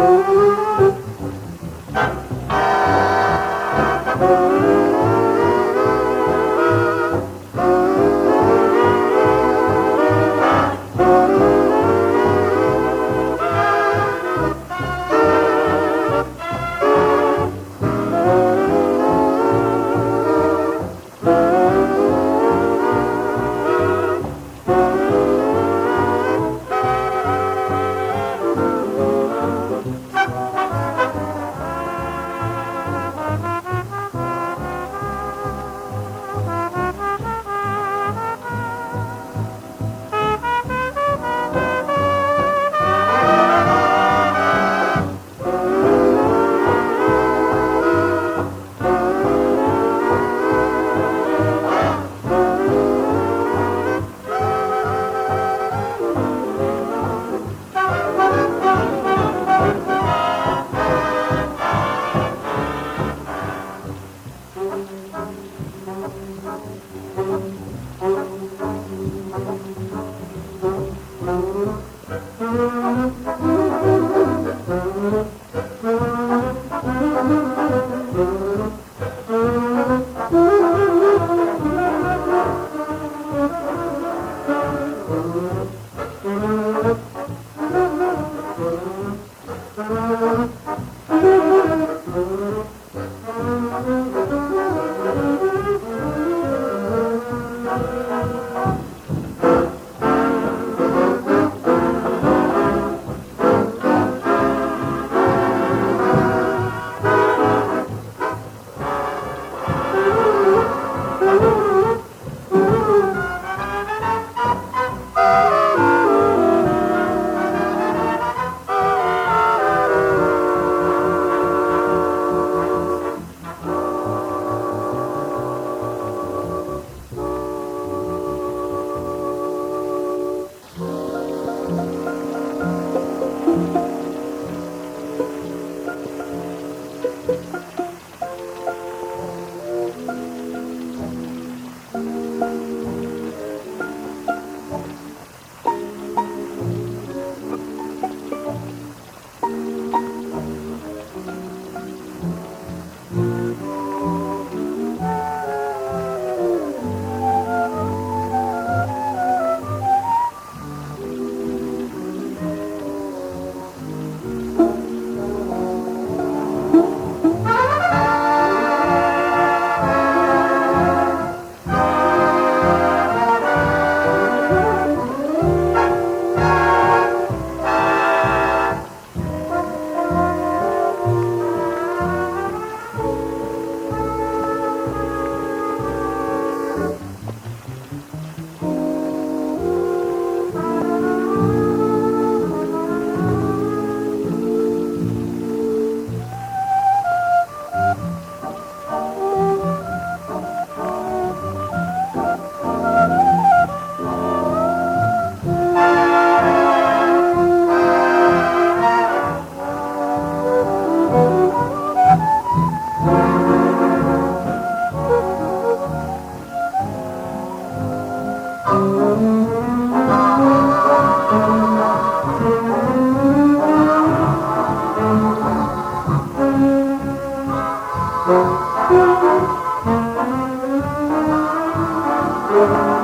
Música Thank you.